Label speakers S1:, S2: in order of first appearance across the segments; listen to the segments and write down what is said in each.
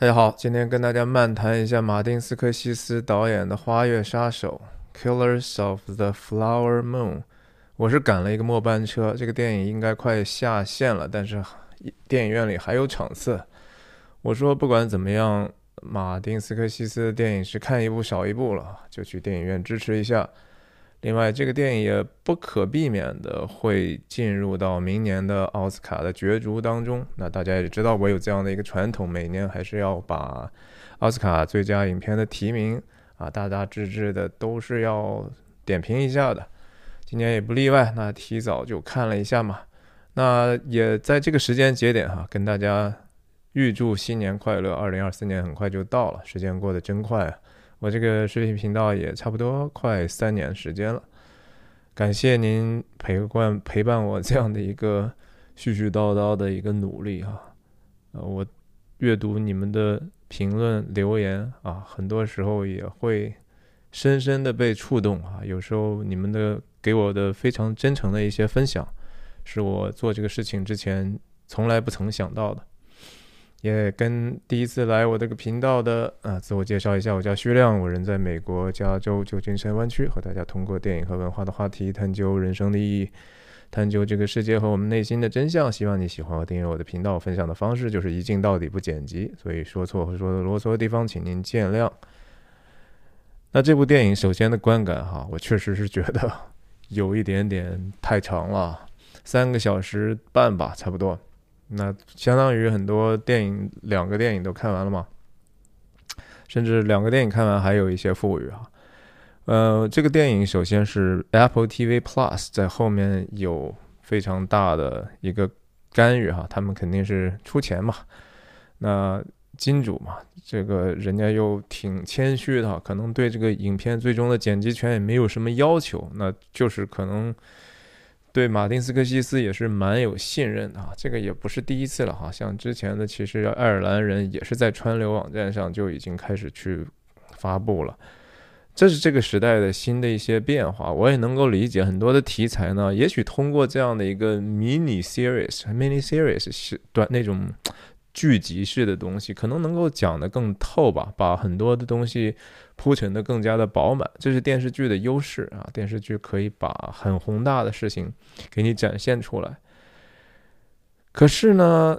S1: 大家好，今天跟大家漫谈一下马丁斯科西斯导演的《花月杀手》（Killers of the Flower Moon）。我是赶了一个末班车，这个电影应该快下线了，但是电影院里还有场次。我说不管怎么样，马丁斯科西斯的电影是看一部少一部了，就去电影院支持一下。另外，这个电影也不可避免的会进入到明年的奥斯卡的角逐当中。那大家也知道，我有这样的一个传统，每年还是要把奥斯卡最佳影片的提名啊，大大致致的都是要点评一下的。今年也不例外，那提早就看了一下嘛。那也在这个时间节点哈，跟大家预祝新年快乐！二零二四年很快就到了，时间过得真快啊。我这个视频频道也差不多快三年时间了，感谢您陪伴陪伴我这样的一个絮絮叨叨的一个努力啊，呃，我阅读你们的评论留言啊，很多时候也会深深的被触动啊，有时候你们的给我的非常真诚的一些分享，是我做这个事情之前从来不曾想到的。也跟第一次来我这个频道的啊，自我介绍一下，我叫徐亮，我人在美国加州旧金山湾区，和大家通过电影和文化的话题，探究人生的意义，探究这个世界和我们内心的真相。希望你喜欢和订阅我的频道。分享的方式就是一镜到底不剪辑，所以说错或说的啰嗦的地方，请您见谅。那这部电影首先的观感哈，我确实是觉得有一点点太长了，三个小时半吧，差不多。那相当于很多电影，两个电影都看完了吗？甚至两个电影看完还有一些富裕啊。呃，这个电影首先是 Apple TV Plus 在后面有非常大的一个干预哈，他们肯定是出钱嘛。那金主嘛，这个人家又挺谦虚的，可能对这个影片最终的剪辑权也没有什么要求，那就是可能。对马丁斯科西斯也是蛮有信任的啊，这个也不是第一次了哈，像之前的其实爱尔兰人也是在川流网站上就已经开始去发布了，这是这个时代的新的一些变化，我也能够理解很多的题材呢，也许通过这样的一个 mini series mini series 是短那种。聚集式的东西可能能够讲得更透吧，把很多的东西铺陈的更加的饱满，这是电视剧的优势啊。电视剧可以把很宏大的事情给你展现出来。可是呢，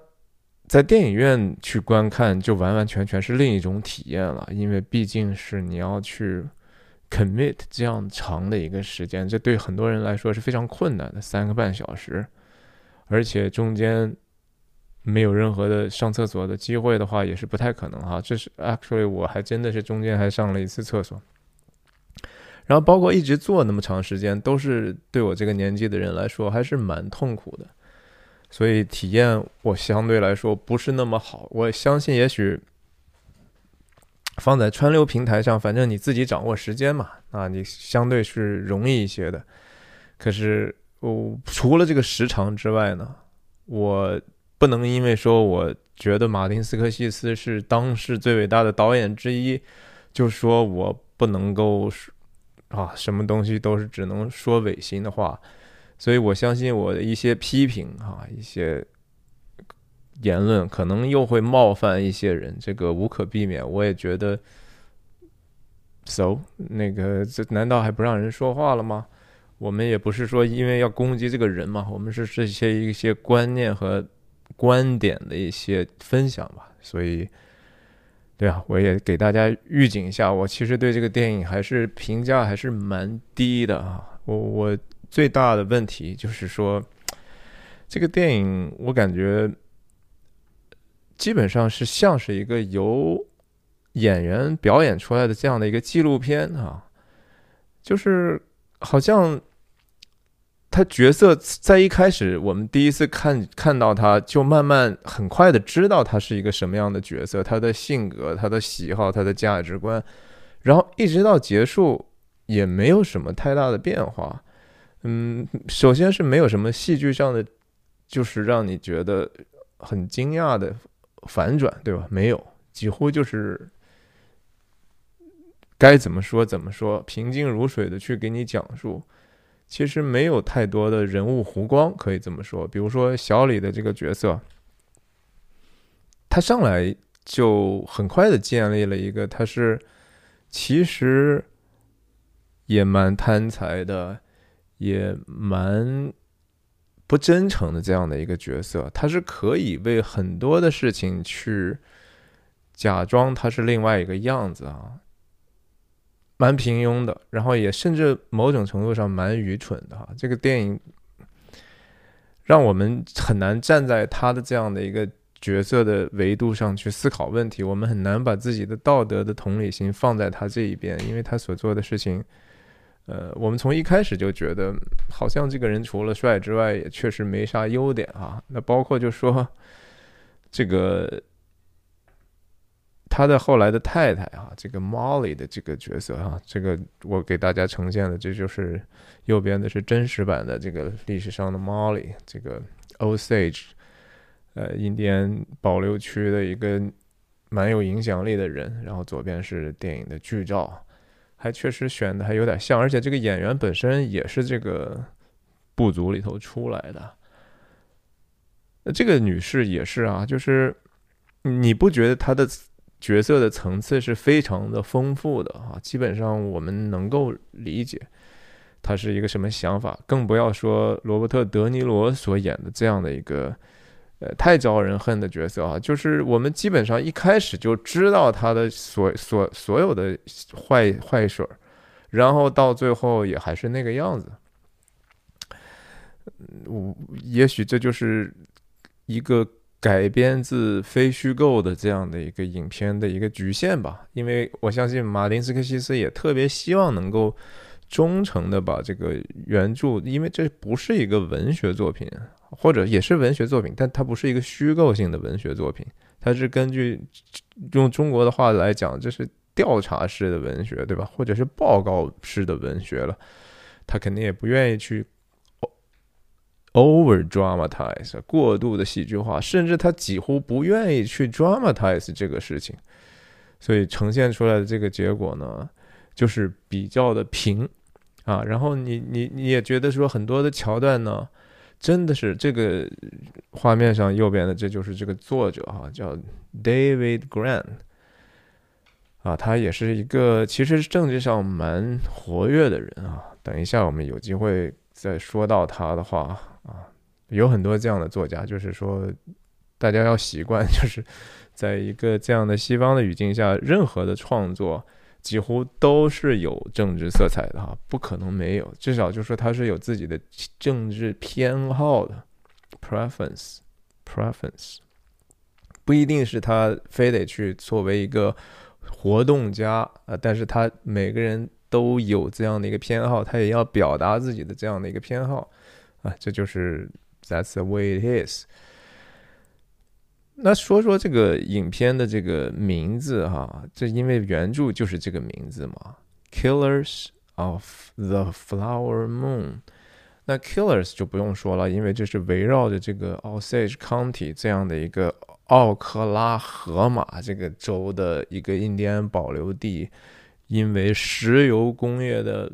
S1: 在电影院去观看就完完全全是另一种体验了，因为毕竟是你要去 commit 这样长的一个时间，这对很多人来说是非常困难的，三个半小时，而且中间。没有任何的上厕所的机会的话，也是不太可能哈。这是 actually 我还真的是中间还上了一次厕所，然后包括一直坐那么长时间，都是对我这个年纪的人来说还是蛮痛苦的。所以体验我相对来说不是那么好。我相信也许放在川流平台上，反正你自己掌握时间嘛，啊，你相对是容易一些的。可是我除了这个时长之外呢，我。不能因为说我觉得马丁斯科西斯是当世最伟大的导演之一，就说我不能够啊，什么东西都是只能说违心的话，所以我相信我的一些批评啊，一些言论可能又会冒犯一些人，这个无可避免。我也觉得，so 那个这难道还不让人说话了吗？我们也不是说因为要攻击这个人嘛，我们是这些一些观念和。观点的一些分享吧，所以，对啊，我也给大家预警一下，我其实对这个电影还是评价还是蛮低的啊。我我最大的问题就是说，这个电影我感觉基本上是像是一个由演员表演出来的这样的一个纪录片啊，就是好像。他角色在一开始，我们第一次看看到他，就慢慢很快的知道他是一个什么样的角色，他的性格、他的喜好、他的价值观，然后一直到结束也没有什么太大的变化。嗯，首先是没有什么戏剧上的，就是让你觉得很惊讶的反转，对吧？没有，几乎就是该怎么说怎么说，平静如水的去给你讲述。其实没有太多的人物弧光，可以这么说。比如说小李的这个角色，他上来就很快的建立了一个他是其实也蛮贪财的，也蛮不真诚的这样的一个角色。他是可以为很多的事情去假装他是另外一个样子啊，蛮平庸的，然后也甚至某种程度上蛮愚蠢的哈。这个电影让我们很难站在他的这样的一个。角色的维度上去思考问题，我们很难把自己的道德的同理心放在他这一边，因为他所做的事情，呃，我们从一开始就觉得好像这个人除了帅之外，也确实没啥优点啊。那包括就说这个他的后来的太太啊，这个 Molly 的这个角色啊，这个我给大家呈现的，这就是右边的是真实版的这个历史上的 Molly，这个 Osage。呃，印第安保留区的一个蛮有影响力的人，然后左边是电影的剧照，还确实选的还有点像，而且这个演员本身也是这个部族里头出来的。那这个女士也是啊，就是你不觉得她的角色的层次是非常的丰富的啊？基本上我们能够理解他是一个什么想法，更不要说罗伯特·德尼罗所演的这样的一个。呃，太招人恨的角色啊，就是我们基本上一开始就知道他的所所所有的坏坏事儿，然后到最后也还是那个样子。我也许这就是一个改编自非虚构的这样的一个影片的一个局限吧，因为我相信马丁斯科西斯也特别希望能够忠诚的把这个原著，因为这不是一个文学作品。或者也是文学作品，但它不是一个虚构性的文学作品，它是根据用中国的话来讲，这是调查式的文学，对吧？或者是报告式的文学了。他肯定也不愿意去 over dramatize 过度的戏剧化，甚至他几乎不愿意去 dramatize 这个事情。所以呈现出来的这个结果呢，就是比较的平啊。然后你你你也觉得说很多的桥段呢。真的是这个画面上右边的，这就是这个作者哈，叫 David Grant 啊，他也是一个其实政治上蛮活跃的人啊。等一下我们有机会再说到他的话啊，有很多这样的作家，就是说大家要习惯，就是在一个这样的西方的语境下，任何的创作。几乎都是有政治色彩的哈，不可能没有，至少就说他是有自己的政治偏好的，preference，preference，不一定是他非得去作为一个活动家啊，但是他每个人都有这样的一个偏好，他也要表达自己的这样的一个偏好啊，这就是 that's the way it is。那说说这个影片的这个名字哈，这因为原著就是这个名字嘛，《Killers of the Flower Moon》。那 Killers 就不用说了，因为这是围绕着这个 Osage County 这样的一个奥克拉荷马这个州的一个印第安保留地，因为石油工业的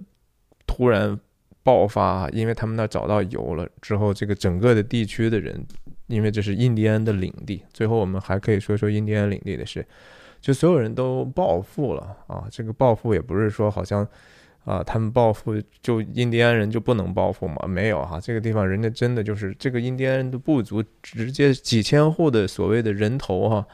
S1: 突然爆发，因为他们那找到油了之后，这个整个的地区的人。因为这是印第安的领地，最后我们还可以说说印第安领地的事，就所有人都暴富了啊！这个暴富也不是说好像啊，他们暴富就印第安人就不能暴富吗？没有哈，这个地方人家真的就是这个印第安人的部族，直接几千户的所谓的人头哈，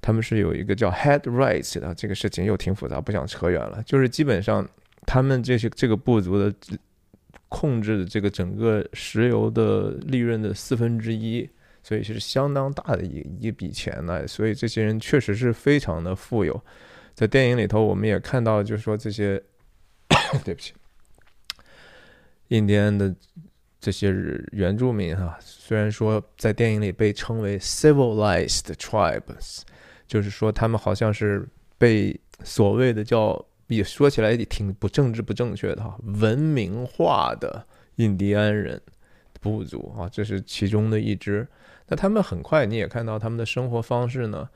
S1: 他们是有一个叫 head rights 的这个事情又挺复杂，不想扯远了，就是基本上他们这些这个部族的。控制的这个整个石油的利润的四分之一，所以是相当大的一一笔钱呢。所以这些人确实是非常的富有。在电影里头，我们也看到，就是说这些，对不起，印第安的这些原住民哈，虽然说在电影里被称为 civilized tribes，就是说他们好像是被所谓的叫。也说起来也挺不政治不正确的哈，文明化的印第安人部族啊，这是其中的一支。那他们很快你也看到他们的生活方式呢，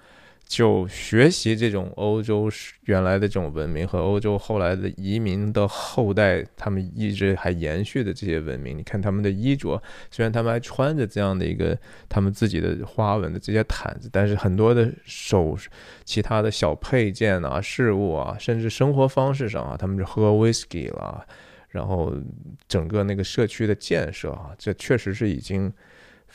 S1: 就学习这种欧洲原来的这种文明和欧洲后来的移民的后代，他们一直还延续的这些文明。你看他们的衣着，虽然他们还穿着这样的一个他们自己的花纹的这些毯子，但是很多的手其他的小配件啊、事物啊，甚至生活方式上啊，他们是喝 whisky 了，然后整个那个社区的建设啊，这确实是已经。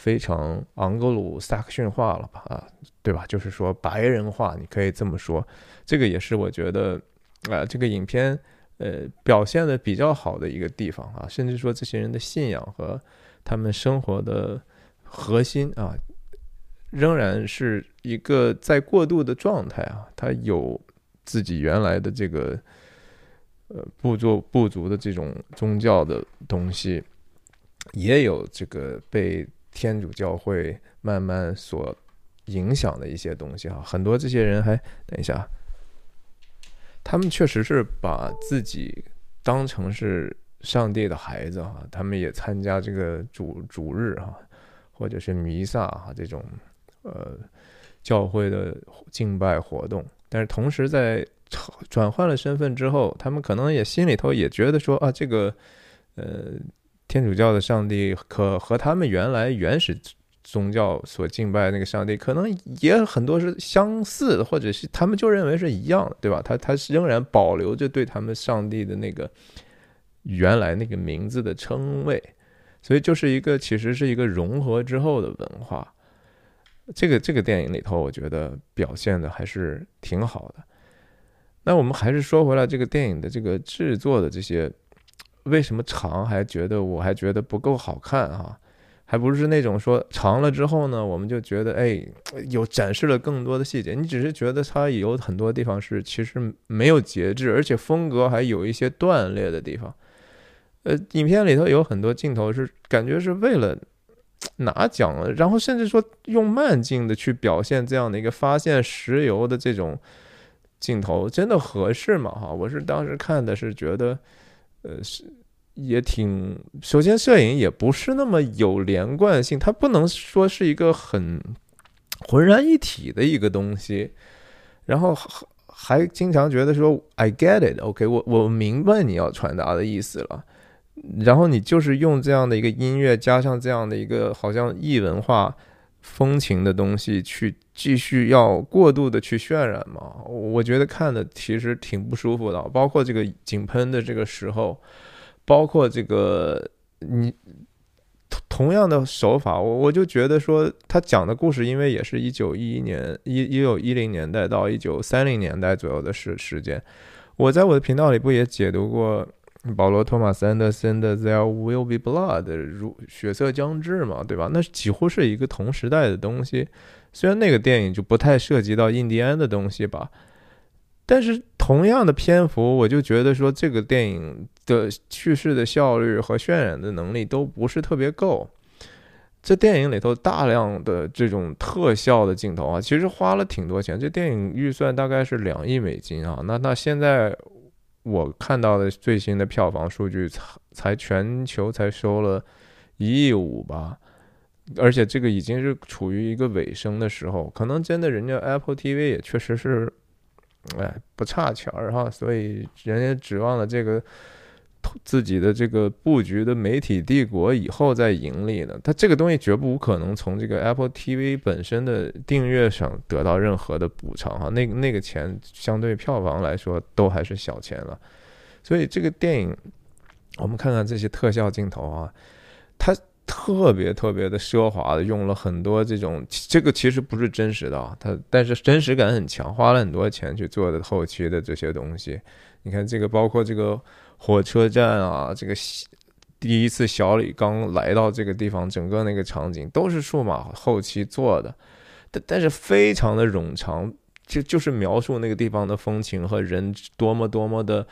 S1: 非常昂格鲁萨克逊化了吧？啊，对吧？就是说白人化，你可以这么说。这个也是我觉得，啊，这个影片呃表现的比较好的一个地方啊。甚至说这些人的信仰和他们生活的核心啊，仍然是一个在过渡的状态啊。他有自己原来的这个呃部族部族的这种宗教的东西，也有这个被。天主教会慢慢所影响的一些东西哈，很多这些人还等一下，他们确实是把自己当成是上帝的孩子哈，他们也参加这个主主日哈，或者是弥撒哈这种呃教会的敬拜活动，但是同时在转换了身份之后，他们可能也心里头也觉得说啊这个呃。天主教的上帝可和他们原来原始宗教所敬拜那个上帝可能也很多是相似的，或者是他们就认为是一样的，对吧？他他仍然保留着对他们上帝的那个原来那个名字的称谓，所以就是一个其实是一个融合之后的文化。这个这个电影里头，我觉得表现的还是挺好的。那我们还是说回来，这个电影的这个制作的这些。为什么长还觉得我还觉得不够好看哈？还不是那种说长了之后呢，我们就觉得哎，有展示了更多的细节。你只是觉得它有很多地方是其实没有节制，而且风格还有一些断裂的地方。呃，影片里头有很多镜头是感觉是为了拿奖，然后甚至说用慢镜的去表现这样的一个发现石油的这种镜头，真的合适吗？哈，我是当时看的是觉得。呃，是也挺。首先，摄影也不是那么有连贯性，它不能说是一个很浑然一体的一个东西。然后还经常觉得说，I get it，OK，我我明白你要传达的意思了。然后你就是用这样的一个音乐，加上这样的一个好像异文化风情的东西，去继续要过度的去渲染嘛？我觉得看的其实挺不舒服的，包括这个井喷的这个时候，包括这个你同同样的手法，我我就觉得说他讲的故事，因为也是一九一一年一一九一零年代到一九三零年代左右的时时间，我在我的频道里不也解读过保罗托马斯安德森的 There Will Be Blood 如血色将至嘛，对吧？那几乎是一个同时代的东西。虽然那个电影就不太涉及到印第安的东西吧，但是同样的篇幅，我就觉得说这个电影的叙事的效率和渲染的能力都不是特别够。这电影里头大量的这种特效的镜头啊，其实花了挺多钱。这电影预算大概是两亿美金啊，那那现在我看到的最新的票房数据才才全球才收了一亿五吧。而且这个已经是处于一个尾声的时候，可能真的人家 Apple TV 也确实是，哎，不差钱儿哈，所以人家指望的这个自己的这个布局的媒体帝国以后再盈利呢。它这个东西绝不可能从这个 Apple TV 本身的订阅上得到任何的补偿哈，那那个钱相对票房来说都还是小钱了。所以这个电影，我们看看这些特效镜头啊，它。特别特别的奢华的，用了很多这种，这个其实不是真实的啊，它但是真实感很强，花了很多钱去做的后期的这些东西。你看这个，包括这个火车站啊，这个第一次小李刚来到这个地方，整个那个场景都是数码后期做的，但但是非常的冗长，就就是描述那个地方的风情和人多么多么的。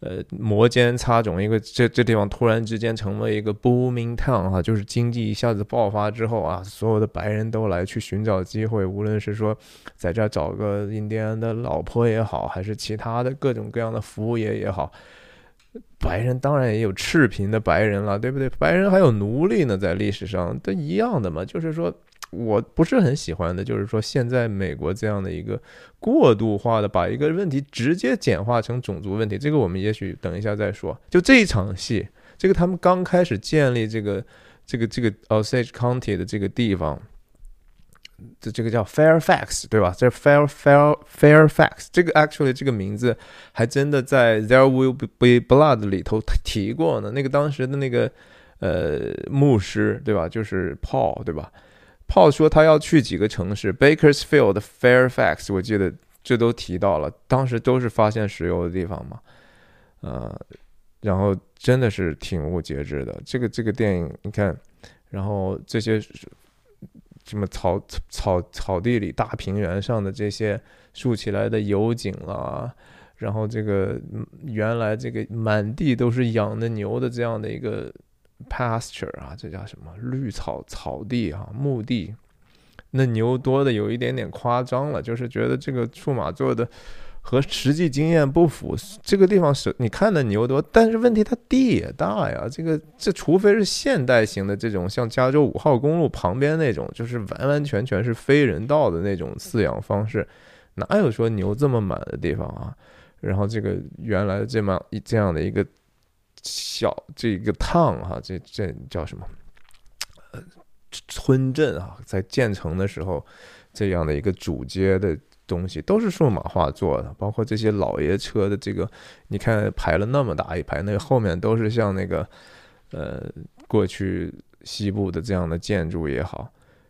S1: 呃，摩肩擦踵，一个这这地方突然之间成为一个 booming town 哈，就是经济一下子爆发之后啊，所有的白人都来去寻找机会，无论是说在这找个印第安的老婆也好，还是其他的各种各样的服务业也好，白人当然也有赤贫的白人了，对不对？白人还有奴隶呢，在历史上都一样的嘛，就是说我不是很喜欢的，就是说现在美国这样的一个过度化的把一个问题直接简化成种族问题，这个我们也许等一下再说。就这一场戏，这个他们刚开始建立这个这个这个 Osage County 的这个地方。这这个叫 Fairfax 对吧？这 Fair Fair Fairfax 这个 actually 这个名字还真的在 There Will Be Blood 里头提过呢。那个当时的那个呃牧师对吧？就是 Paul 对吧？Paul 说他要去几个城市，Bakersfield、Fairfax，我记得这都提到了。当时都是发现石油的地方嘛，呃，然后真的是挺无节制的。这个这个电影你看，然后这些。什么草草草地里、大平原上的这些竖起来的油井啦，然后这个原来这个满地都是养的牛的这样的一个 pasture 啊，这叫什么绿草草地啊，墓地，那牛多的有一点点夸张了，就是觉得这个数码做的。和实际经验不符，这个地方是你看的牛多，但是问题它地也大呀。这个这除非是现代型的这种，像加州五号公路旁边那种，就是完完全全是非人道的那种饲养方式，哪有说牛这么满的地方啊？然后这个原来这么一这样的一个小这个 town 哈，这这叫什么？呃，村镇啊，在建成的时候，这样的一个主街的。东西都是数码化做的，包括这些老爷车的这个，你看排了那么大一排，那后面都是像那个，呃，过去西部的这样的建筑也好，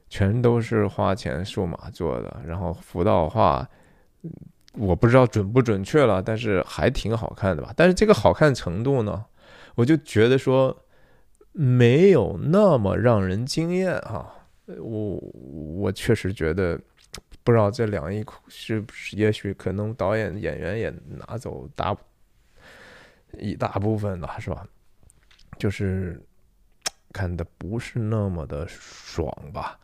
S1: 全都是花钱数码做的。然后辅导化，我不知道准不准确了，但是还挺好看的吧。但是这个好看程度呢，我就觉得说没有那么让人惊艳哈。我我确实觉得。不知道这两亿是不是？也许可能导演演员也拿走大一大部分了，是吧？就是看的不是那么的爽吧。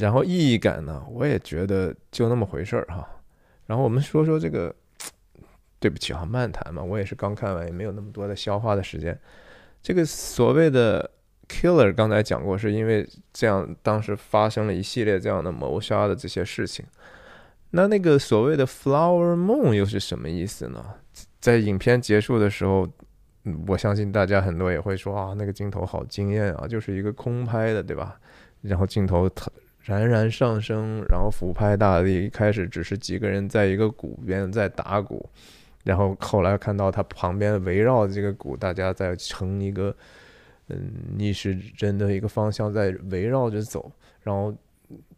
S1: 然后意义感呢，我也觉得就那么回事儿哈。然后我们说说这个，对不起哈，漫谈嘛，我也是刚看完，也没有那么多的消化的时间。这个所谓的。Killer 刚才讲过，是因为这样当时发生了一系列这样的谋杀的这些事情。那那个所谓的 Flower Moon 又是什么意思呢？在影片结束的时候，我相信大家很多也会说啊，那个镜头好惊艳啊，就是一个空拍的，对吧？然后镜头它冉冉上升，然后俯拍大地，一开始只是几个人在一个鼓边在打鼓，然后后来看到他旁边围绕这个鼓，大家在成一个。嗯，逆时针的一个方向在围绕着走，然后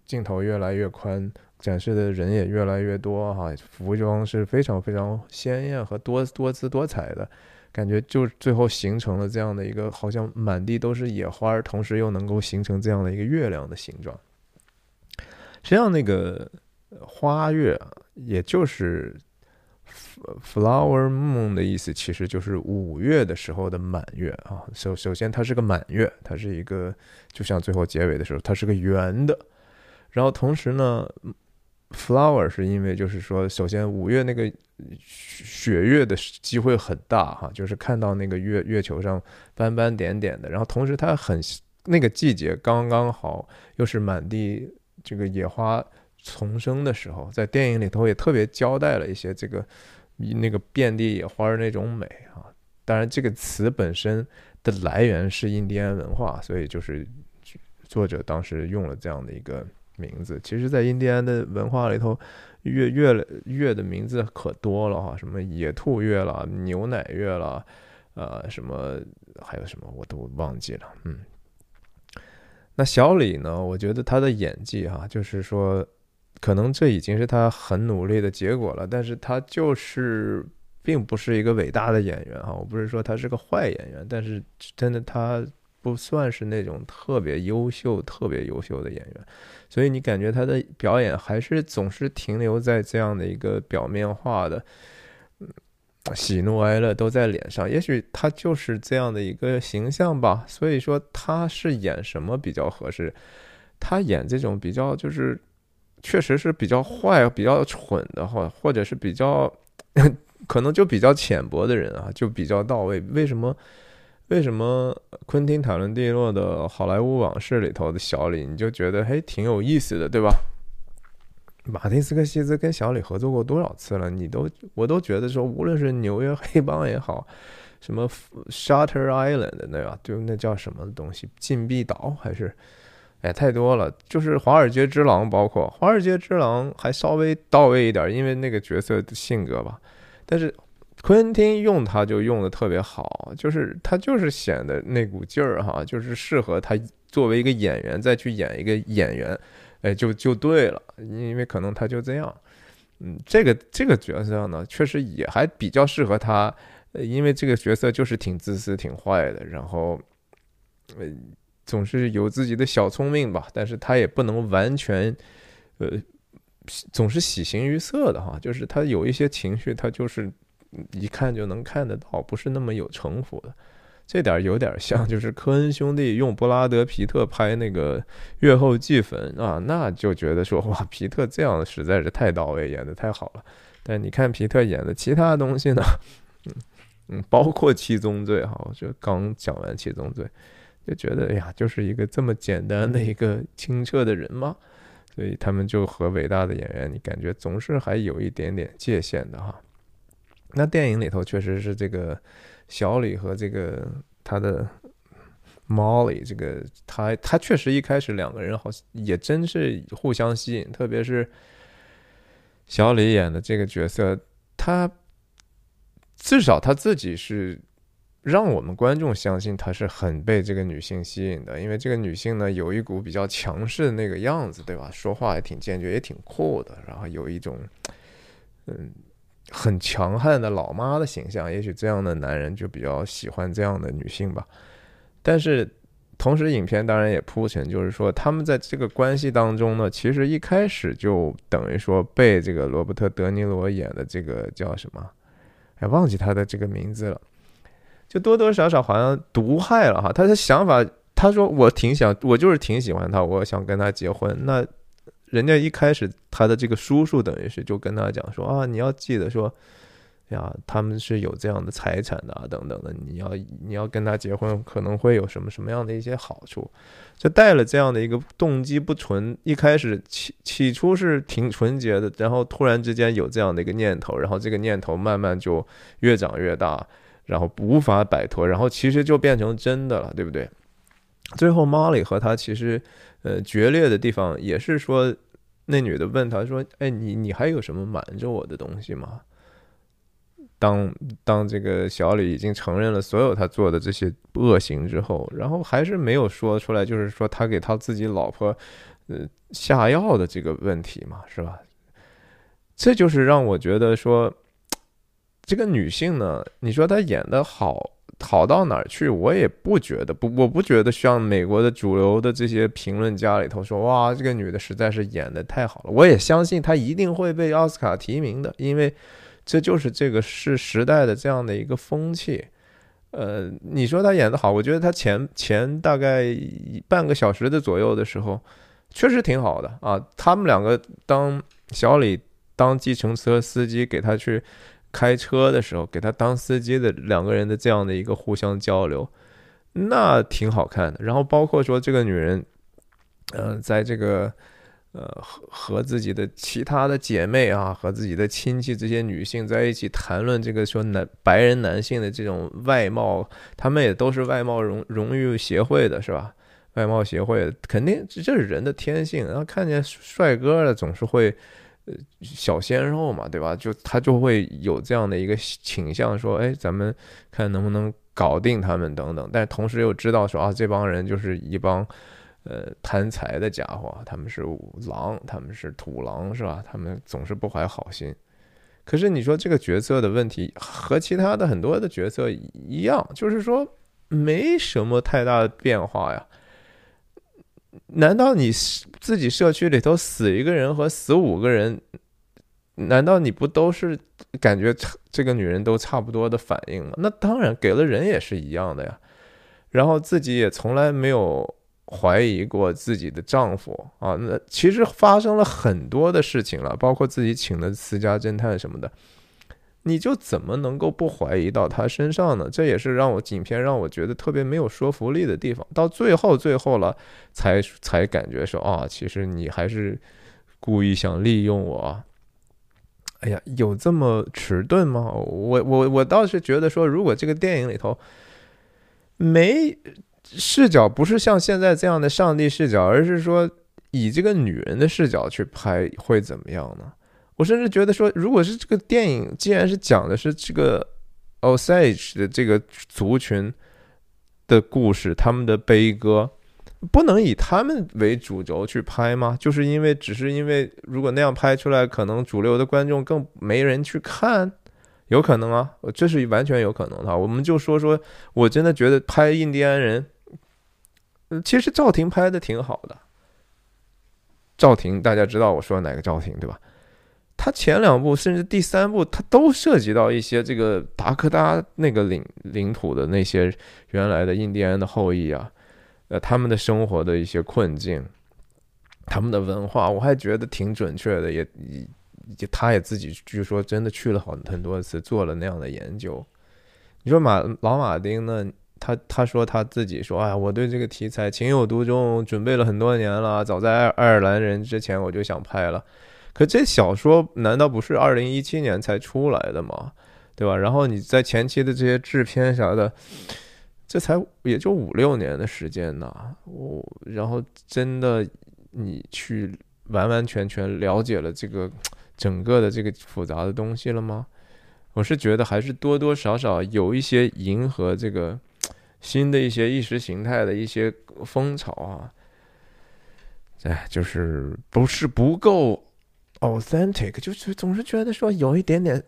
S1: 镜头越来越宽，展示的人也越来越多哈，服装是非常非常鲜艳和多多姿多彩的，感觉就最后形成了这样的一个好像满地都是野花，同时又能够形成这样的一个月亮的形状。实际上，那个花月也就是。Flower Moon 的意思其实就是五月的时候的满月啊。首首先，它是个满月，它是一个就像最后结尾的时候，它是个圆的。然后同时呢，Flower 是因为就是说，首先五月那个雪月的机会很大哈，就是看到那个月月球上斑斑点点的。然后同时它很那个季节刚刚好，又是满地这个野花重生的时候，在电影里头也特别交代了一些这个。那个遍地野花那种美啊，当然这个词本身的来源是印第安文化，所以就是作者当时用了这样的一个名字。其实，在印第安的文化里头，月月月的名字可多了哈，什么野兔月了、牛奶月了，呃，什么还有什么我都忘记了。嗯，那小李呢？我觉得他的演技哈，就是说。可能这已经是他很努力的结果了，但是他就是并不是一个伟大的演员哈。我不是说他是个坏演员，但是真的他不算是那种特别优秀、特别优秀的演员，所以你感觉他的表演还是总是停留在这样的一个表面化的，嗯，喜怒哀乐都在脸上。也许他就是这样的一个形象吧。所以说他是演什么比较合适？他演这种比较就是。确实是比较坏、比较蠢的话，或者是比较 可能就比较浅薄的人啊，就比较到位。为什么？为什么昆汀·塔伦蒂诺的《好莱坞往事》里头的小李，你就觉得嘿挺有意思的，对吧？马丁·斯科西斯跟小李合作过多少次了？你都我都觉得说，无论是纽约黑帮也好，什么 Shutter Island 对吧？就那叫什么东西，禁闭岛还是？哎，太多了。就是《华尔街之狼》，包括《华尔街之狼》还稍微到位一点，因为那个角色的性格吧。但是。昆汀用他就用的特别好，就是他就是显得那股劲儿哈，就是适合他作为一个演员再去演一个演员，哎，就就对了，因为可能他就这样，嗯，这个这个角色呢，确实也还比较适合他，因为这个角色就是挺自私、挺坏的，然后，嗯，总是有自己的小聪明吧，但是他也不能完全，呃，总是喜形于色的哈，就是他有一些情绪，他就是。一看就能看得到，不是那么有城府的，这点有点像，就是科恩兄弟用布拉德皮特拍那个《月后祭坟》啊，那就觉得说哇，皮特这样实在是太到位，演的太好了。但你看皮特演的其他东西呢，嗯嗯，包括《七宗罪》哈，我就刚讲完《七宗罪》，就觉得哎呀，就是一个这么简单的一个清澈的人吗？所以他们就和伟大的演员，你感觉总是还有一点点界限的哈。那电影里头确实是这个小李和这个他的 Molly，这个他他确实一开始两个人好像也真是互相吸引，特别是小李演的这个角色，他至少他自己是让我们观众相信他是很被这个女性吸引的，因为这个女性呢有一股比较强势的那个样子，对吧？说话也挺坚决，也挺酷的，然后有一种嗯。很强悍的老妈的形象，也许这样的男人就比较喜欢这样的女性吧。但是，同时影片当然也铺陈，就是说他们在这个关系当中呢，其实一开始就等于说被这个罗伯特·德尼罗演的这个叫什么，哎，忘记他的这个名字了，就多多少少好像毒害了哈。他的想法，他说我挺想，我就是挺喜欢他，我想跟他结婚。那。人家一开始他的这个叔叔等于是就跟他讲说啊，你要记得说，呀，他们是有这样的财产的啊，等等的，你要你要跟他结婚，可能会有什么什么样的一些好处，就带了这样的一个动机不纯，一开始起起初是挺纯洁的，然后突然之间有这样的一个念头，然后这个念头慢慢就越长越大，然后无法摆脱，然后其实就变成真的了，对不对？最后，Molly 和他其实。呃，决裂的地方也是说，那女的问他说：“哎，你你还有什么瞒着我的东西吗？”当当这个小李已经承认了所有他做的这些恶行之后，然后还是没有说出来，就是说他给他自己老婆呃下药的这个问题嘛，是吧？这就是让我觉得说，这个女性呢，你说她演的好。好到哪儿去？我也不觉得不，我不觉得像美国的主流的这些评论家里头说，哇，这个女的实在是演的太好了。我也相信她一定会被奥斯卡提名的，因为这就是这个是时代的这样的一个风气。呃，你说她演的好，我觉得她前前大概半个小时的左右的时候，确实挺好的啊。他们两个当小李当计程车司机给他去。开车的时候给他当司机的两个人的这样的一个互相交流，那挺好看的。然后包括说这个女人，嗯，在这个呃和和自己的其他的姐妹啊，和自己的亲戚这些女性在一起谈论这个说男白人男性的这种外貌，他们也都是外貌荣荣誉协会的是吧？外貌协会肯定这是人的天性，然后看见帅哥了总是会。小鲜肉嘛，对吧？就他就会有这样的一个倾向，说，哎，咱们看能不能搞定他们等等。但同时又知道说，啊，这帮人就是一帮呃贪财的家伙，他们是狼，他们是土狼，是吧？他们总是不怀好心。可是你说这个角色的问题和其他的很多的角色一样，就是说没什么太大的变化呀。难道你自己社区里头死一个人和死五个人，难道你不都是感觉这个女人都差不多的反应吗？那当然，给了人也是一样的呀。然后自己也从来没有怀疑过自己的丈夫啊。那其实发生了很多的事情了，包括自己请的私家侦探什么的。你就怎么能够不怀疑到他身上呢？这也是让我影片让我觉得特别没有说服力的地方。到最后最后了，才才感觉说啊，其实你还是故意想利用我。哎呀，有这么迟钝吗？我我我倒是觉得说，如果这个电影里头没视角，不是像现在这样的上帝视角，而是说以这个女人的视角去拍，会怎么样呢？我甚至觉得说，如果是这个电影，既然是讲的是这个 Osage 的这个族群的故事，他们的悲歌，不能以他们为主轴去拍吗？就是因为，只是因为，如果那样拍出来，可能主流的观众更没人去看，有可能啊，这是完全有可能的。我们就说说，我真的觉得拍印第安人，其实赵婷拍的挺好的。赵婷，大家知道我说哪个赵婷对吧？他前两部甚至第三部，他都涉及到一些这个达科达那个领领土的那些原来的印第安的后裔啊，呃，他们的生活的一些困境，他们的文化，我还觉得挺准确的，也也他也自己据说真的去了好很多次，做了那样的研究。你说马老马丁呢？他他说他自己说，哎，我对这个题材情有独钟，准备了很多年了，早在爱爱尔兰人之前我就想拍了。可这小说难道不是二零一七年才出来的吗？对吧？然后你在前期的这些制片啥的，这才也就五六年的时间呢。我然后真的你去完完全全了解了这个整个的这个复杂的东西了吗？我是觉得还是多多少少有一些迎合这个新的一些意识形态的一些风潮啊。哎，就是不是不够。Authentic 就是总是觉得说有一点点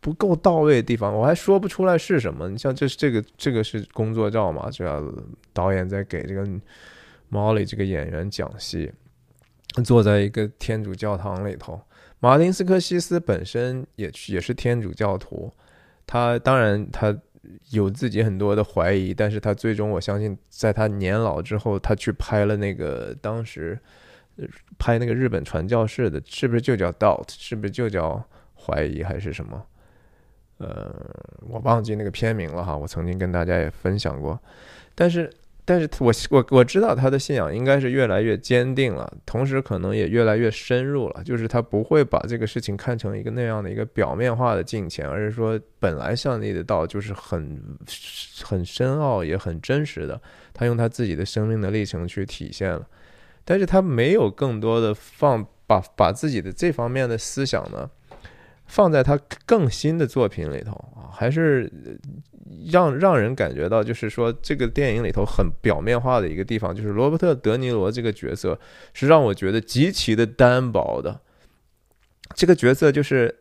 S1: 不够到位的地方，我还说不出来是什么。你像这是这个这个是工作照嘛？这导演在给这个 Molly 这个演员讲戏，坐在一个天主教堂里头。马丁斯科西斯本身也也是天主教徒，他当然他有自己很多的怀疑，但是他最终我相信，在他年老之后，他去拍了那个当时。拍那个日本传教士的，是不是就叫 doubt？是不是就叫怀疑还是什么？呃，我忘记那个片名了哈。我曾经跟大家也分享过，但是，但是我我我知道他的信仰应该是越来越坚定了，同时可能也越来越深入了。就是他不会把这个事情看成一个那样的一个表面化的敬虔，而是说本来上帝的道就是很很深奥也很真实的，他用他自己的生命的历程去体现了。但是他没有更多的放把把自己的这方面的思想呢，放在他更新的作品里头啊，还是让让人感觉到，就是说这个电影里头很表面化的一个地方，就是罗伯特·德尼罗这个角色是让我觉得极其的单薄的。这个角色就是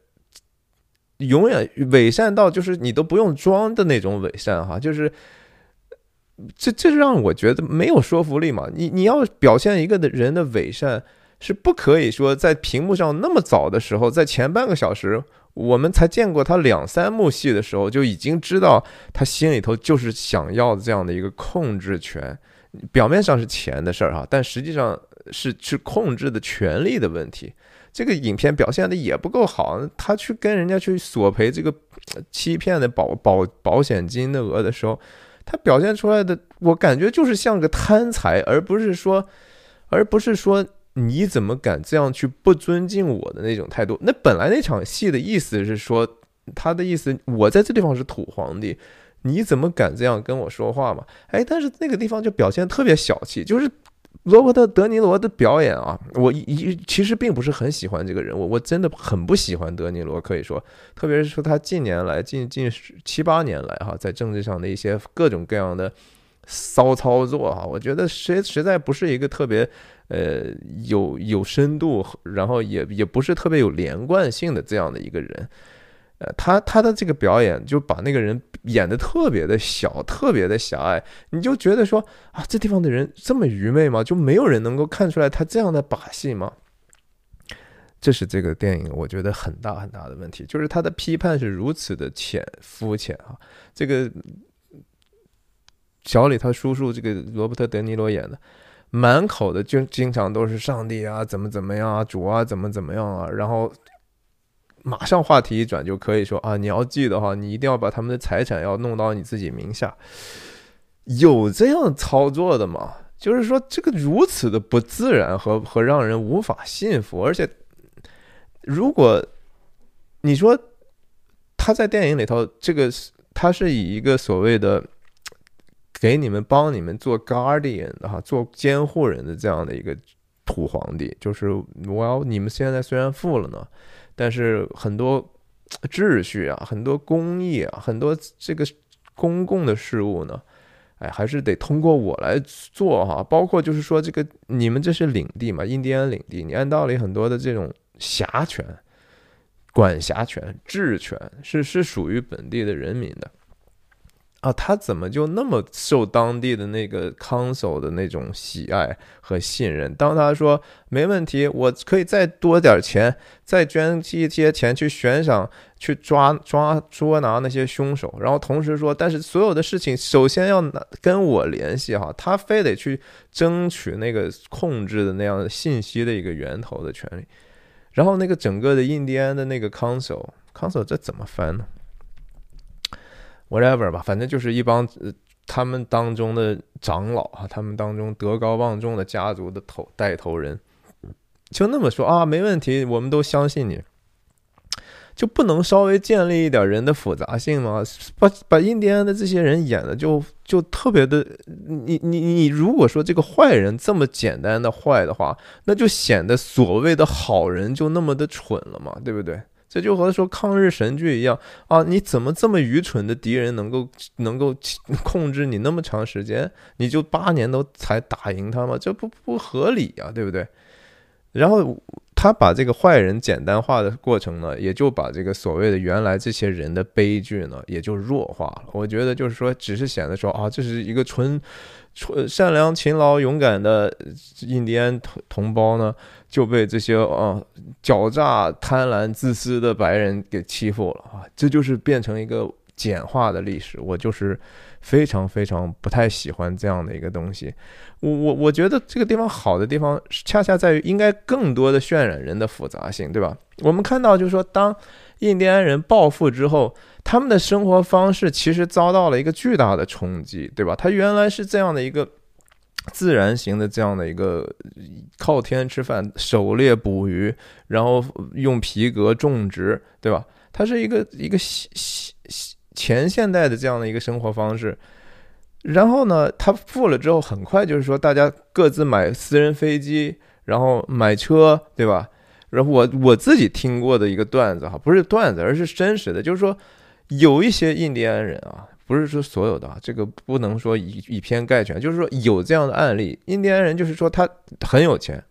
S1: 永远伪善到就是你都不用装的那种伪善哈，就是。这这让我觉得没有说服力嘛？你你要表现一个人的伪善，是不可以说在屏幕上那么早的时候，在前半个小时我们才见过他两三幕戏的时候，就已经知道他心里头就是想要这样的一个控制权。表面上是钱的事儿哈，但实际上是去控制的权利的问题。这个影片表现的也不够好，他去跟人家去索赔这个欺骗的保保保险金的额的时候。他表现出来的，我感觉就是像个贪财，而不是说，而不是说你怎么敢这样去不尊敬我的那种态度。那本来那场戏的意思是说，他的意思，我在这地方是土皇帝，你怎么敢这样跟我说话嘛？哎，但是那个地方就表现特别小气，就是。罗伯特·德尼罗的表演啊，我一其实并不是很喜欢这个人物，我真的很不喜欢德尼罗，可以说，特别是说他近年来近近七八年来哈，在政治上的一些各种各样的骚操作哈，我觉得实实在不是一个特别呃有有深度，然后也也不是特别有连贯性的这样的一个人。呃，他他的这个表演就把那个人演的特别的小，特别的狭隘，你就觉得说啊，这地方的人这么愚昧吗？就没有人能够看出来他这样的把戏吗？这是这个电影我觉得很大很大的问题，就是他的批判是如此的浅肤浅啊。这个小李他叔叔这个罗伯特·德尼罗演的，满口的就经常都是上帝啊，怎么怎么样啊，主啊，怎么怎么样啊，然后。马上话题一转就可以说啊，你要记得哈，你一定要把他们的财产要弄到你自己名下。有这样操作的吗？就是说这个如此的不自然和和让人无法信服，而且如果你说他在电影里头，这个他是以一个所谓的给你们帮你们做 guardian 的哈，做监护人的这样的一个土皇帝，就是我要你们现在虽然富了呢。但是很多秩序啊，很多公益啊，很多这个公共的事物呢，哎，还是得通过我来做哈。包括就是说，这个你们这是领地嘛，印第安领地，你按道理很多的这种辖权、管辖权、治权是是属于本地的人民的。啊，他怎么就那么受当地的那个 council 的那种喜爱和信任？当他说没问题，我可以再多点钱，再捐一些钱去悬赏，去抓抓捉拿那些凶手，然后同时说，但是所有的事情首先要跟我联系哈，他非得去争取那个控制的那样的信息的一个源头的权利，然后那个整个的印第安的那个 council，council 这怎么翻呢？？whatever 吧，反正就是一帮呃他们当中的长老啊，他们当中德高望重的家族的头带头人，就那么说啊，没问题，我们都相信你，就不能稍微建立一点人的复杂性吗？把把印第安的这些人演的就就特别的，你你你如果说这个坏人这么简单的坏的话，那就显得所谓的好人就那么的蠢了嘛，对不对？这就和说抗日神剧一样啊！你怎么这么愚蠢的敌人能够能够控制你那么长时间？你就八年都才打赢他吗？这不不合理啊，对不对？然后他把这个坏人简单化的过程呢，也就把这个所谓的原来这些人的悲剧呢，也就弱化了。我觉得就是说，只是显得说啊，这是一个纯善良、勤劳、勇敢的印第安同同胞呢。就被这些啊狡诈、贪婪、自私的白人给欺负了啊！这就是变成一个简化的历史。我就是非常非常不太喜欢这样的一个东西。我我我觉得这个地方好的地方，恰恰在于应该更多的渲染人的复杂性，对吧？我们看到就是说，当印第安人暴富之后，他们的生活方式其实遭到了一个巨大的冲击，对吧？他原来是这样的一个。自然型的这样的一个靠天吃饭、狩猎捕鱼，然后用皮革种植，对吧？它是一个一个现现前现代的这样的一个生活方式。然后呢，他富了之后，很快就是说，大家各自买私人飞机，然后买车，对吧？然后我我自己听过的一个段子哈，不是段子，而是真实的，就是说有一些印第安人啊。不是说所有的啊，这个不能说以以偏概全，就是说有这样的案例，印第安人就是说他很有钱，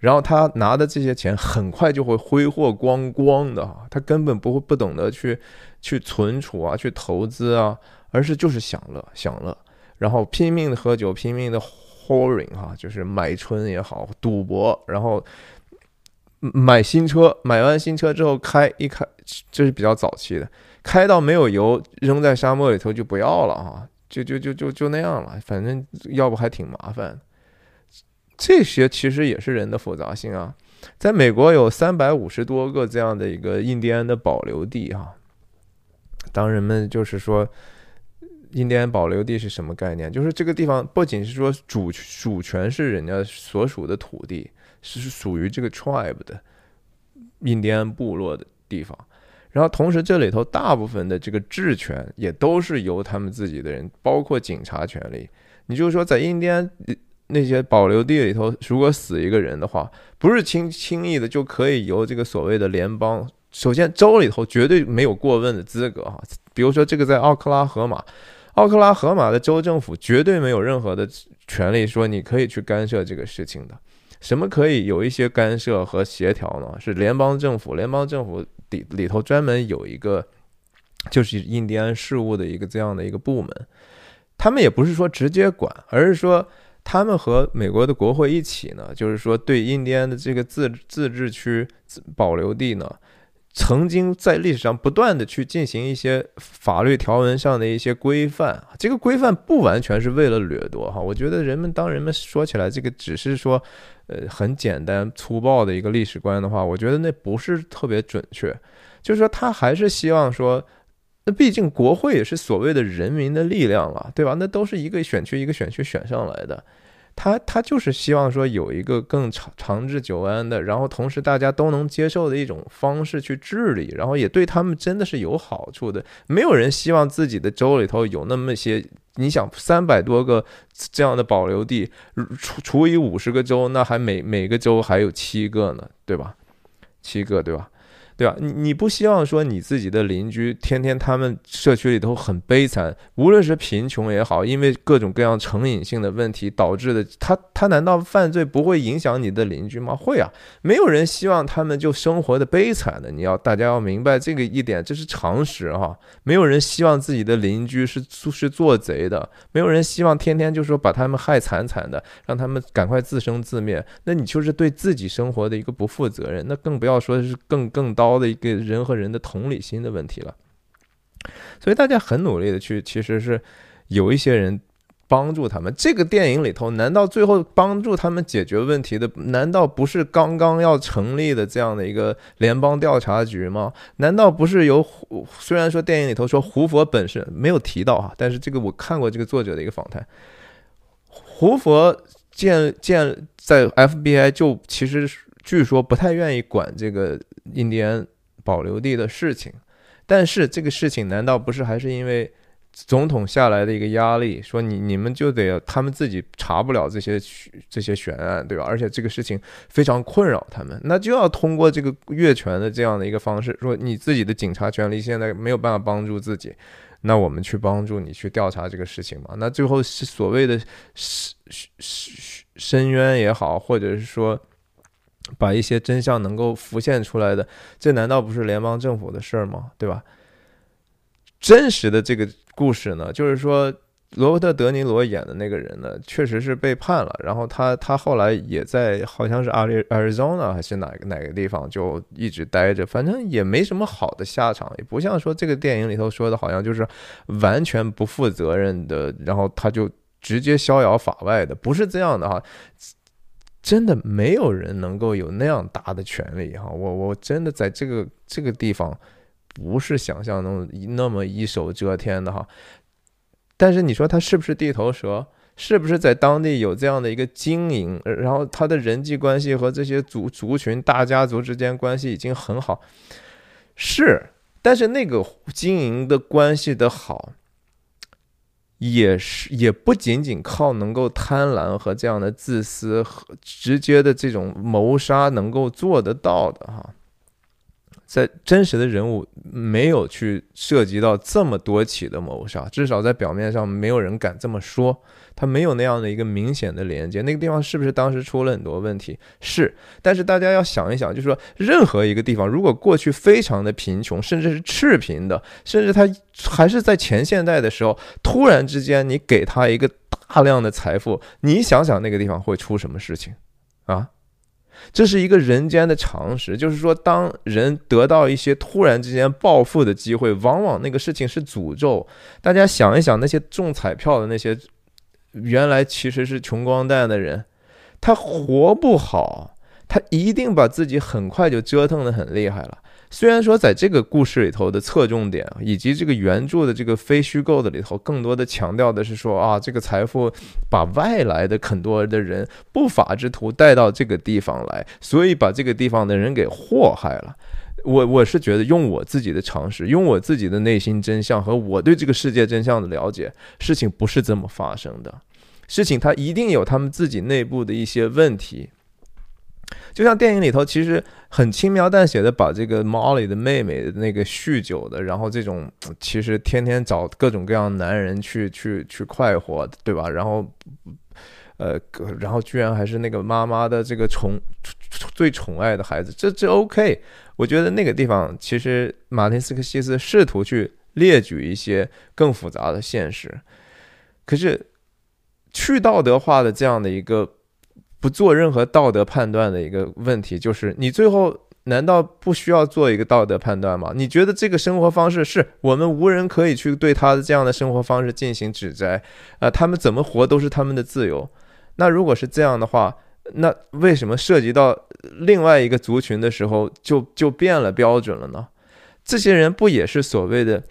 S1: 然后他拿的这些钱很快就会挥霍光光的啊，他根本不会不懂得去去存储啊，去投资啊，而是就是享乐享乐，然后拼命的喝酒，拼命的 horing 哈，就是买春也好，赌博，然后买新车，买完新车之后开一开，这是比较早期的。开到没有油，扔在沙漠里头就不要了啊，就就就就就那样了，反正要不还挺麻烦。这些其实也是人的复杂性啊。在美国有三百五十多个这样的一个印第安的保留地哈。当人们就是说，印第安保留地是什么概念？就是这个地方不仅是说主主权是人家所属的土地，是属于这个 tribe 的印第安部落的地方。然后同时，这里头大部分的这个治权也都是由他们自己的人，包括警察权力。你就是说，在印第安那些保留地里头，如果死一个人的话，不是轻轻易的就可以由这个所谓的联邦，首先州里头绝对没有过问的资格哈。比如说这个在奥克拉荷马，奥克拉荷马的州政府绝对没有任何的权利说你可以去干涉这个事情的。什么可以有一些干涉和协调呢？是联邦政府，联邦政府。里里头专门有一个，就是印第安事务的一个这样的一个部门，他们也不是说直接管，而是说他们和美国的国会一起呢，就是说对印第安的这个自自治区保留地呢，曾经在历史上不断的去进行一些法律条文上的一些规范，这个规范不完全是为了掠夺哈。我觉得人们当人们说起来这个只是说，呃，很简单粗暴的一个历史观的话，我觉得那不是特别准确。就是说，他还是希望说，那毕竟国会也是所谓的人民的力量了，对吧？那都是一个选区一个选区选上来的。他他就是希望说有一个更长长治久安的，然后同时大家都能接受的一种方式去治理，然后也对他们真的是有好处的。没有人希望自己的州里头有那么些，你想三百多个这样的保留地，除除以五十个州，那还每每个州还有七个呢，对吧？七个，对吧？对吧？你你不希望说你自己的邻居天天他们社区里头很悲惨，无论是贫穷也好，因为各种各样成瘾性的问题导致的，他他难道犯罪不会影响你的邻居吗？会啊，没有人希望他们就生活的悲惨的。你要大家要明白这个一点，这是常识哈。没有人希望自己的邻居是是做贼的，没有人希望天天就说把他们害惨惨的，让他们赶快自生自灭。那你就是对自己生活的一个不负责任。那更不要说是更更到。高的一个人和人的同理心的问题了，所以大家很努力的去，其实是有一些人帮助他们。这个电影里头，难道最后帮助他们解决问题的，难道不是刚刚要成立的这样的一个联邦调查局吗？难道不是由虽然说电影里头说胡佛本身没有提到哈，但是这个我看过这个作者的一个访谈，胡佛建建在 FBI 就其实据说不太愿意管这个。印第安保留地的事情，但是这个事情难道不是还是因为总统下来的一个压力，说你你们就得他们自己查不了这些这些悬案，对吧？而且这个事情非常困扰他们，那就要通过这个越权的这样的一个方式，说你自己的警察权力现在没有办法帮助自己，那我们去帮助你去调查这个事情嘛？那最后是所谓的深深深渊也好，或者是说。把一些真相能够浮现出来的，这难道不是联邦政府的事儿吗？对吧？真实的这个故事呢，就是说罗伯特·德尼罗演的那个人呢，确实是被判了，然后他他后来也在好像是阿里 Arizona 还是哪个哪个地方就一直待着，反正也没什么好的下场，也不像说这个电影里头说的，好像就是完全不负责任的，然后他就直接逍遥法外的，不是这样的哈。真的没有人能够有那样大的权利哈，我我真的在这个这个地方不是想象中那么一手遮天的哈。但是你说他是不是地头蛇？是不是在当地有这样的一个经营？然后他的人际关系和这些族族群大家族之间关系已经很好，是，但是那个经营的关系的好。也是，也不仅仅靠能够贪婪和这样的自私和直接的这种谋杀能够做得到的哈。在真实的人物没有去涉及到这么多起的谋杀，至少在表面上没有人敢这么说。他没有那样的一个明显的连接，那个地方是不是当时出了很多问题？是，但是大家要想一想，就是说，任何一个地方如果过去非常的贫穷，甚至是赤贫的，甚至他还是在前现代的时候，突然之间你给他一个大量的财富，你想想那个地方会出什么事情啊？这是一个人间的常识，就是说，当人得到一些突然之间暴富的机会，往往那个事情是诅咒。大家想一想，那些中彩票的那些，原来其实是穷光蛋的人，他活不好，他一定把自己很快就折腾的很厉害了。虽然说在这个故事里头的侧重点，以及这个原著的这个非虚构的里头，更多的强调的是说啊，这个财富把外来的很多的人不法之徒带到这个地方来，所以把这个地方的人给祸害了。我我是觉得用我自己的常识，用我自己的内心真相和我对这个世界真相的了解，事情不是这么发生的，事情它一定有他们自己内部的一些问题。就像电影里头，其实很轻描淡写的把这个 Molly 的妹妹那个酗酒的，然后这种其实天天找各种各样男人去去去快活，对吧？然后，呃，然后居然还是那个妈妈的这个宠最宠爱的孩子，这这 OK？我觉得那个地方其实马丁斯科西斯试图去列举一些更复杂的现实，可是去道德化的这样的一个。不做任何道德判断的一个问题，就是你最后难道不需要做一个道德判断吗？你觉得这个生活方式是我们无人可以去对他的这样的生活方式进行指摘啊？他们怎么活都是他们的自由。那如果是这样的话，那为什么涉及到另外一个族群的时候就就变了标准了呢？这些人不也是所谓的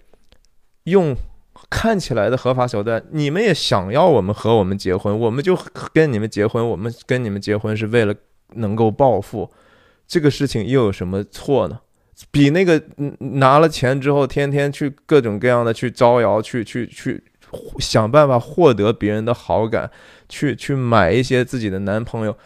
S1: 用看起来的合法手段？你们也想要我们和我们结婚，我们就跟你们结婚，我们跟你们结婚是为了能够报复。这个事情又有什么错呢？比那个拿了钱之后天天去各种各样的去招摇，去去去想办法获得别人的好感，去去买一些自己的男朋友，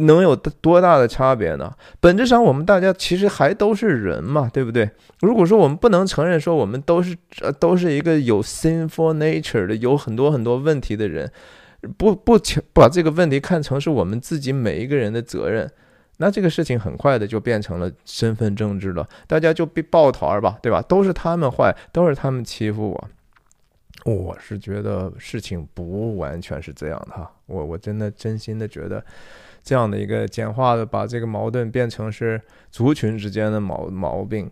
S1: 能有多大的差别呢？本质上我们大家其实还都是人嘛，对不对？如果说我们不能承认说我们都是呃都是一个有 sinful nature 的，有很多很多问题的人，不不把这个问题看成是我们自己每一个人的责任。那这个事情很快的就变成了身份政治了，大家就被抱团儿吧，对吧？都是他们坏，都是他们欺负我。我是觉得事情不完全是这样的哈，我我真的真心的觉得，这样的一个简化的把这个矛盾变成是族群之间的毛毛病，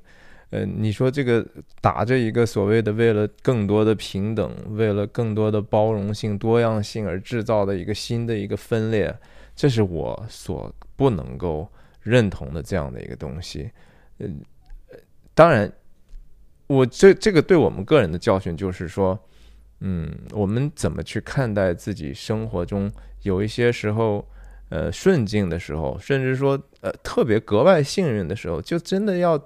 S1: 呃，你说这个打着一个所谓的为了更多的平等，为了更多的包容性、多样性而制造的一个新的一个分裂，这是我所。不能够认同的这样的一个东西，嗯，当然，我这这个对我们个人的教训就是说，嗯，我们怎么去看待自己生活中有一些时候，呃，顺境的时候，甚至说，呃，特别格外幸运的时候，就真的要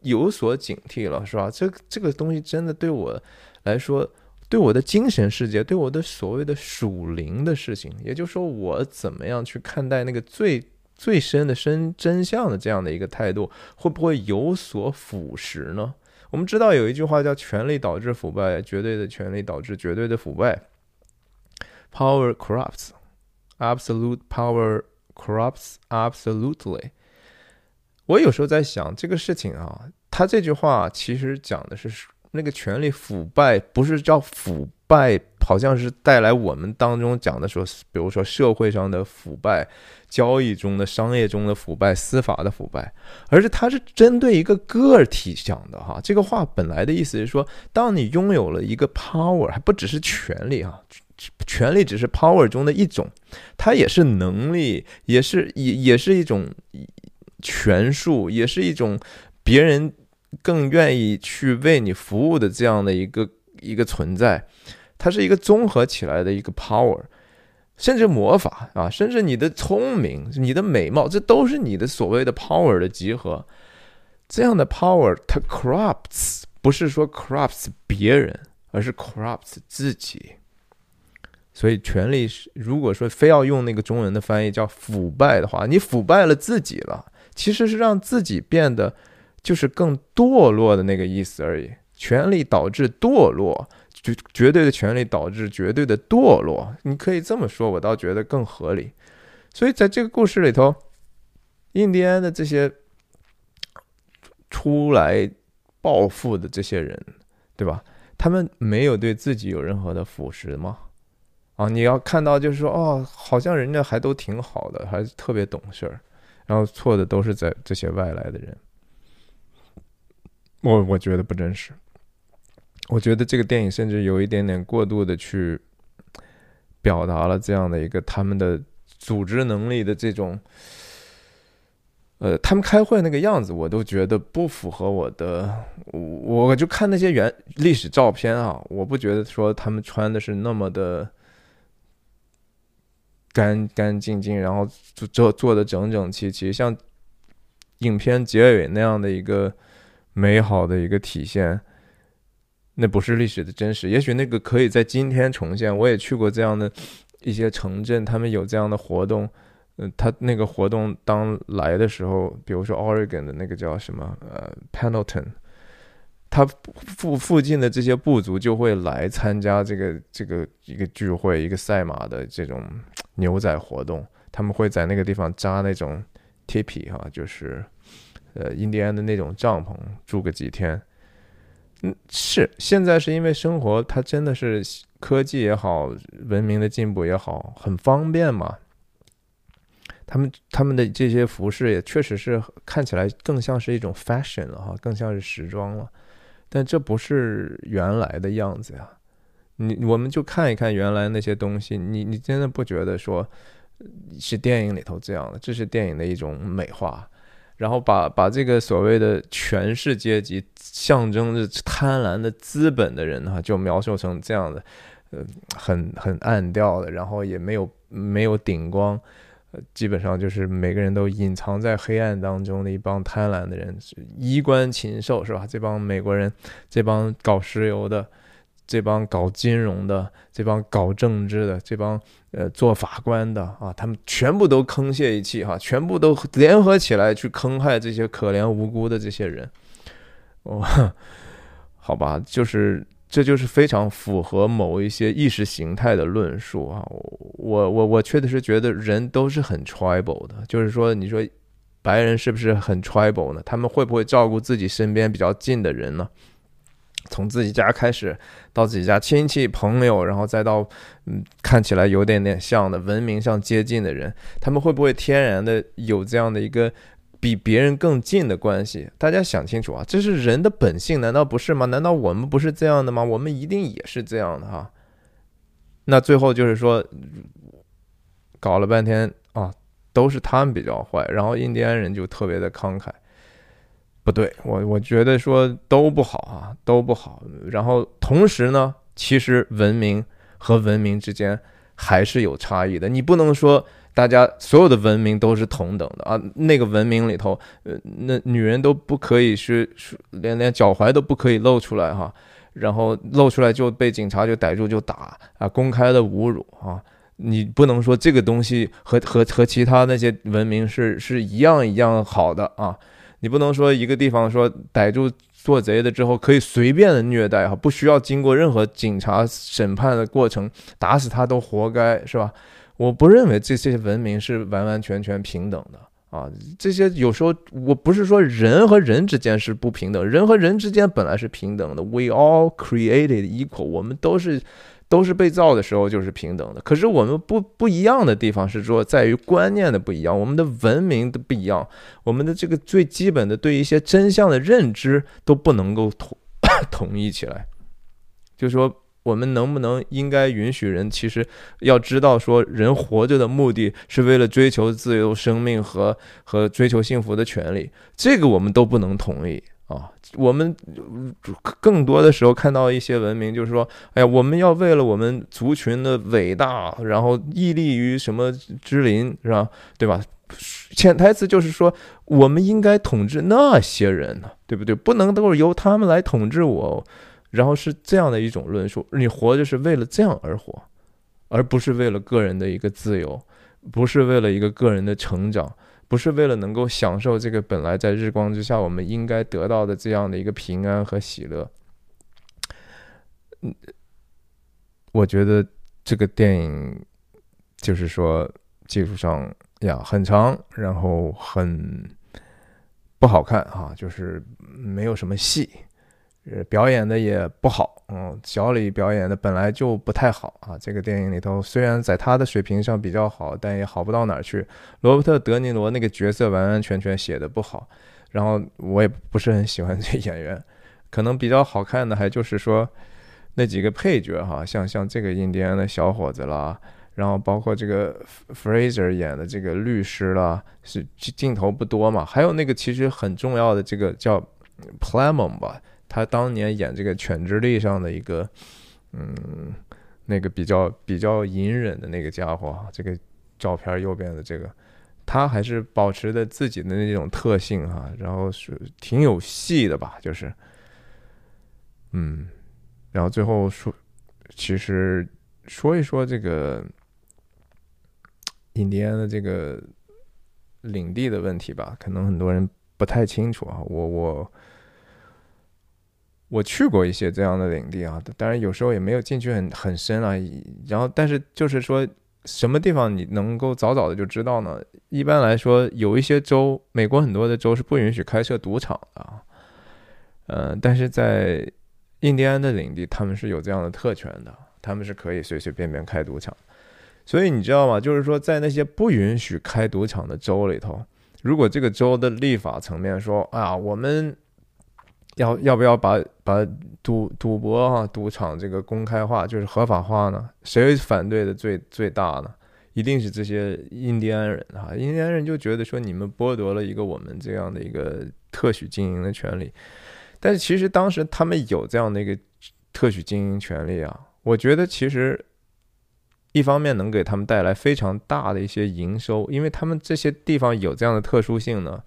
S1: 有所警惕了，是吧？这这个东西真的对我来说。对我的精神世界，对我的所谓的属灵的事情，也就是说，我怎么样去看待那个最最深的深真相的这样的一个态度，会不会有所腐蚀呢？我们知道有一句话叫“权力导致腐败”，绝对的权力导致绝对的腐败。Power corrupts, absolute power corrupts absolutely。我有时候在想这个事情啊，他这句话其实讲的是。那个权力腐败不是叫腐败，好像是带来我们当中讲的说，比如说社会上的腐败、交易中的、商业中的腐败、司法的腐败，而是它是针对一个个体讲的哈。这个话本来的意思是说，当你拥有了一个 power，还不只是权力啊，权力只是 power 中的一种，它也是能力，也是也也是一种权术，也是一种别人。更愿意去为你服务的这样的一个一个存在，它是一个综合起来的一个 power，甚至魔法啊，甚至你的聪明、你的美貌，这都是你的所谓的 power 的集合。这样的 power 它 corrupts，不是说 corrupts 别人，而是 corrupts 自己。所以权力是，如果说非要用那个中文的翻译叫腐败的话，你腐败了自己了，其实是让自己变得。就是更堕落的那个意思而已。权力导致堕落，绝绝对的权力导致绝对的堕落。你可以这么说，我倒觉得更合理。所以在这个故事里头，印第安的这些出来暴富的这些人，对吧？他们没有对自己有任何的腐蚀吗？啊，你要看到就是说，哦，好像人家还都挺好的，还特别懂事儿，然后错的都是在这些外来的人。我我觉得不真实，我觉得这个电影甚至有一点点过度的去表达了这样的一个他们的组织能力的这种，呃，他们开会那个样子，我都觉得不符合我的。我我就看那些原历史照片啊，我不觉得说他们穿的是那么的干干净净，然后做做做的整整齐齐，像影片结尾那样的一个。美好的一个体现，那不是历史的真实。也许那个可以在今天重现。我也去过这样的一些城镇，他们有这样的活动。嗯，他那个活动当来的时候，比如说 Oregon 的那个叫什么呃 Pendleton，他附附近的这些部族就会来参加这个这个一个聚会，一个赛马的这种牛仔活动。他们会在那个地方扎那种 tipi 哈，就是。呃，印第安的那种帐篷住个几天，嗯，是现在是因为生活它真的是科技也好，文明的进步也好，很方便嘛。他们他们的这些服饰也确实是看起来更像是一种 fashion 了哈，更像是时装了。但这不是原来的样子呀。你我们就看一看原来那些东西，你你真的不觉得说是电影里头这样的？这是电影的一种美化，然后把把这个所谓的权势阶级象征着贪婪的资本的人哈，就描述成这样的，呃，很很暗调的，然后也没有没有顶光，基本上就是每个人都隐藏在黑暗当中的一帮贪婪的人，衣冠禽兽是吧？这帮美国人，这帮搞石油的。这帮搞金融的，这帮搞政治的，这帮呃做法官的啊，他们全部都坑泄一气哈，全部都联合起来去坑害这些可怜无辜的这些人。哦，好吧，就是这就是非常符合某一些意识形态的论述啊。我我我确实是觉得人都是很 tribal 的，就是说，你说白人是不是很 tribal 呢？他们会不会照顾自己身边比较近的人呢？从自己家开始，到自己家亲戚朋友，然后再到嗯看起来有点点像的文明上接近的人，他们会不会天然的有这样的一个比别人更近的关系？大家想清楚啊，这是人的本性，难道不是吗？难道我们不是这样的吗？我们一定也是这样的哈。那最后就是说，搞了半天啊，都是他们比较坏，然后印第安人就特别的慷慨。不对，我我觉得说都不好啊，都不好。然后同时呢，其实文明和文明之间还是有差异的。你不能说大家所有的文明都是同等的啊。那个文明里头，呃，那女人都不可以是连连脚踝都不可以露出来哈，然后露出来就被警察就逮住就打啊，公开的侮辱啊。你不能说这个东西和和和其他那些文明是是一样一样好的啊。你不能说一个地方说逮住做贼的之后可以随便的虐待哈，不需要经过任何警察审判的过程，打死他都活该是吧？我不认为这些文明是完完全全平等的啊！这些有时候我不是说人和人之间是不平等，人和人之间本来是平等的，We all created equal，我们都是。都是被造的时候就是平等的，可是我们不不一样的地方是说在于观念的不一样，我们的文明的不一样，我们的这个最基本的对一些真相的认知都不能够统 统一起来。就说我们能不能应该允许人，其实要知道说人活着的目的是为了追求自由生命和和追求幸福的权利，这个我们都不能同意。我们更多的时候看到一些文明，就是说，哎呀，我们要为了我们族群的伟大，然后屹立于什么之林，是吧？对吧？潜台词就是说，我们应该统治那些人呢，对不对？不能都是由他们来统治我，然后是这样的一种论述。你活着是为了这样而活，而不是为了个人的一个自由，不是为了一个个人的成长。不是为了能够享受这个本来在日光之下我们应该得到的这样的一个平安和喜乐。嗯，我觉得这个电影就是说技术上呀很长，然后很不好看啊，就是没有什么戏。呃，表演的也不好，嗯，小李表演的本来就不太好啊。这个电影里头，虽然在他的水平上比较好，但也好不到哪儿去。罗伯特·德尼罗那个角色完完全全写的不好，然后我也不是很喜欢这演员。可能比较好看的还就是说那几个配角哈，像像这个印第安的小伙子啦，然后包括这个 Fraser 演的这个律师啦，是镜头不多嘛。还有那个其实很重要的这个叫 p l a m o n 吧。他当年演这个《犬之力》上的一个，嗯，那个比较比较隐忍的那个家伙，这个照片右边的这个，他还是保持着自己的那种特性哈，然后是挺有戏的吧，就是，嗯，然后最后说，其实说一说这个印第安的这个领地的问题吧，可能很多人不太清楚啊，我我。我去过一些这样的领地啊，当然有时候也没有进去很很深啊。然后，但是就是说，什么地方你能够早早的就知道呢？一般来说，有一些州，美国很多的州是不允许开设赌场的啊。嗯，但是在印第安的领地，他们是有这样的特权的，他们是可以随随便便开赌场。所以你知道吗？就是说，在那些不允许开赌场的州里头，如果这个州的立法层面说啊，我们要要不要把把赌赌博啊赌场这个公开化，就是合法化呢？谁反对的最最大呢？一定是这些印第安人哈，印第安人就觉得说你们剥夺了一个我们这样的一个特许经营的权利，但是其实当时他们有这样的一个特许经营权利啊，我觉得其实。一方面能给他们带来非常大的一些营收，因为他们这些地方有这样的特殊性呢，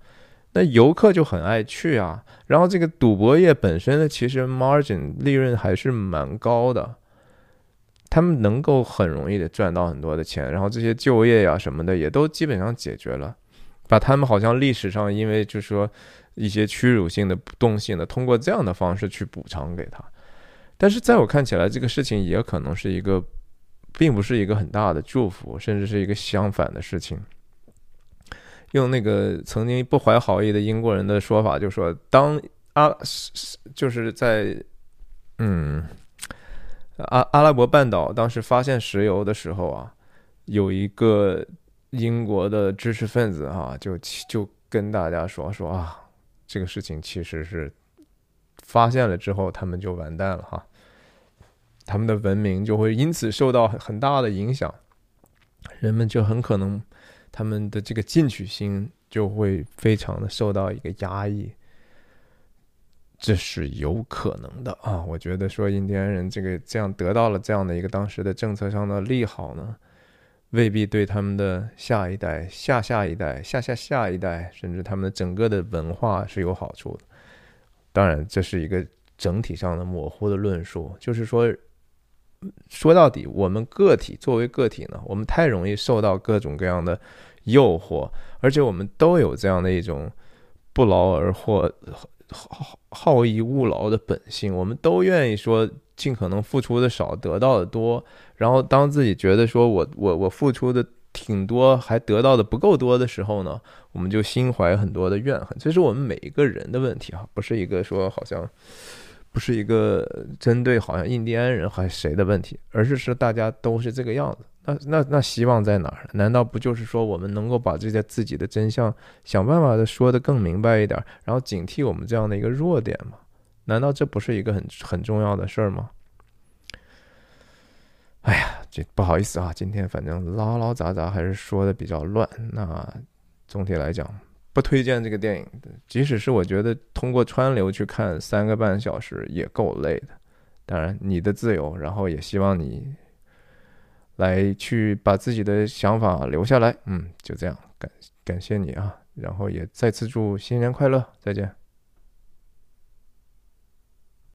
S1: 那游客就很爱去啊。然后这个赌博业本身呢，其实 margin 利润还是蛮高的，他们能够很容易的赚到很多的钱。然后这些就业呀什么的也都基本上解决了，把他们好像历史上因为就是说一些屈辱性的不动性的，通过这样的方式去补偿给他。但是在我看起来，这个事情也可能是一个。并不是一个很大的祝福，甚至是一个相反的事情。用那个曾经不怀好意的英国人的说法，就说当阿就是在嗯阿阿拉伯半岛当时发现石油的时候啊，有一个英国的知识分子哈，就就跟大家说说啊，这个事情其实是发现了之后，他们就完蛋了哈。他们的文明就会因此受到很大的影响，人们就很可能他们的这个进取心就会非常的受到一个压抑，这是有可能的啊！我觉得说印第安人这个这样得到了这样的一个当时的政策上的利好呢，未必对他们的下一代、下下一代、下下下一代，甚至他们的整个的文化是有好处的。当然，这是一个整体上的模糊的论述，就是说。说到底，我们个体作为个体呢，我们太容易受到各种各样的诱惑，而且我们都有这样的一种不劳而获、好好逸恶劳的本性。我们都愿意说尽可能付出的少，得到的多。然后当自己觉得说我我我付出的挺多，还得到的不够多的时候呢，我们就心怀很多的怨恨。这是我们每一个人的问题啊，不是一个说好像。不是一个针对好像印第安人还是谁的问题，而是说大家都是这个样子。那那那希望在哪儿？难道不就是说我们能够把这些自己的真相想办法的说的更明白一点，然后警惕我们这样的一个弱点吗？难道这不是一个很很重要的事儿吗？哎呀，这不好意思啊，今天反正唠唠杂杂还是说的比较乱。那总体来讲。不推荐这个电影，即使是我觉得通过川流去看三个半小时也够累的。当然，你的自由，然后也希望你来去把自己的想法留下来。嗯，就这样，感感谢你啊，然后也再次祝新年快乐，再见。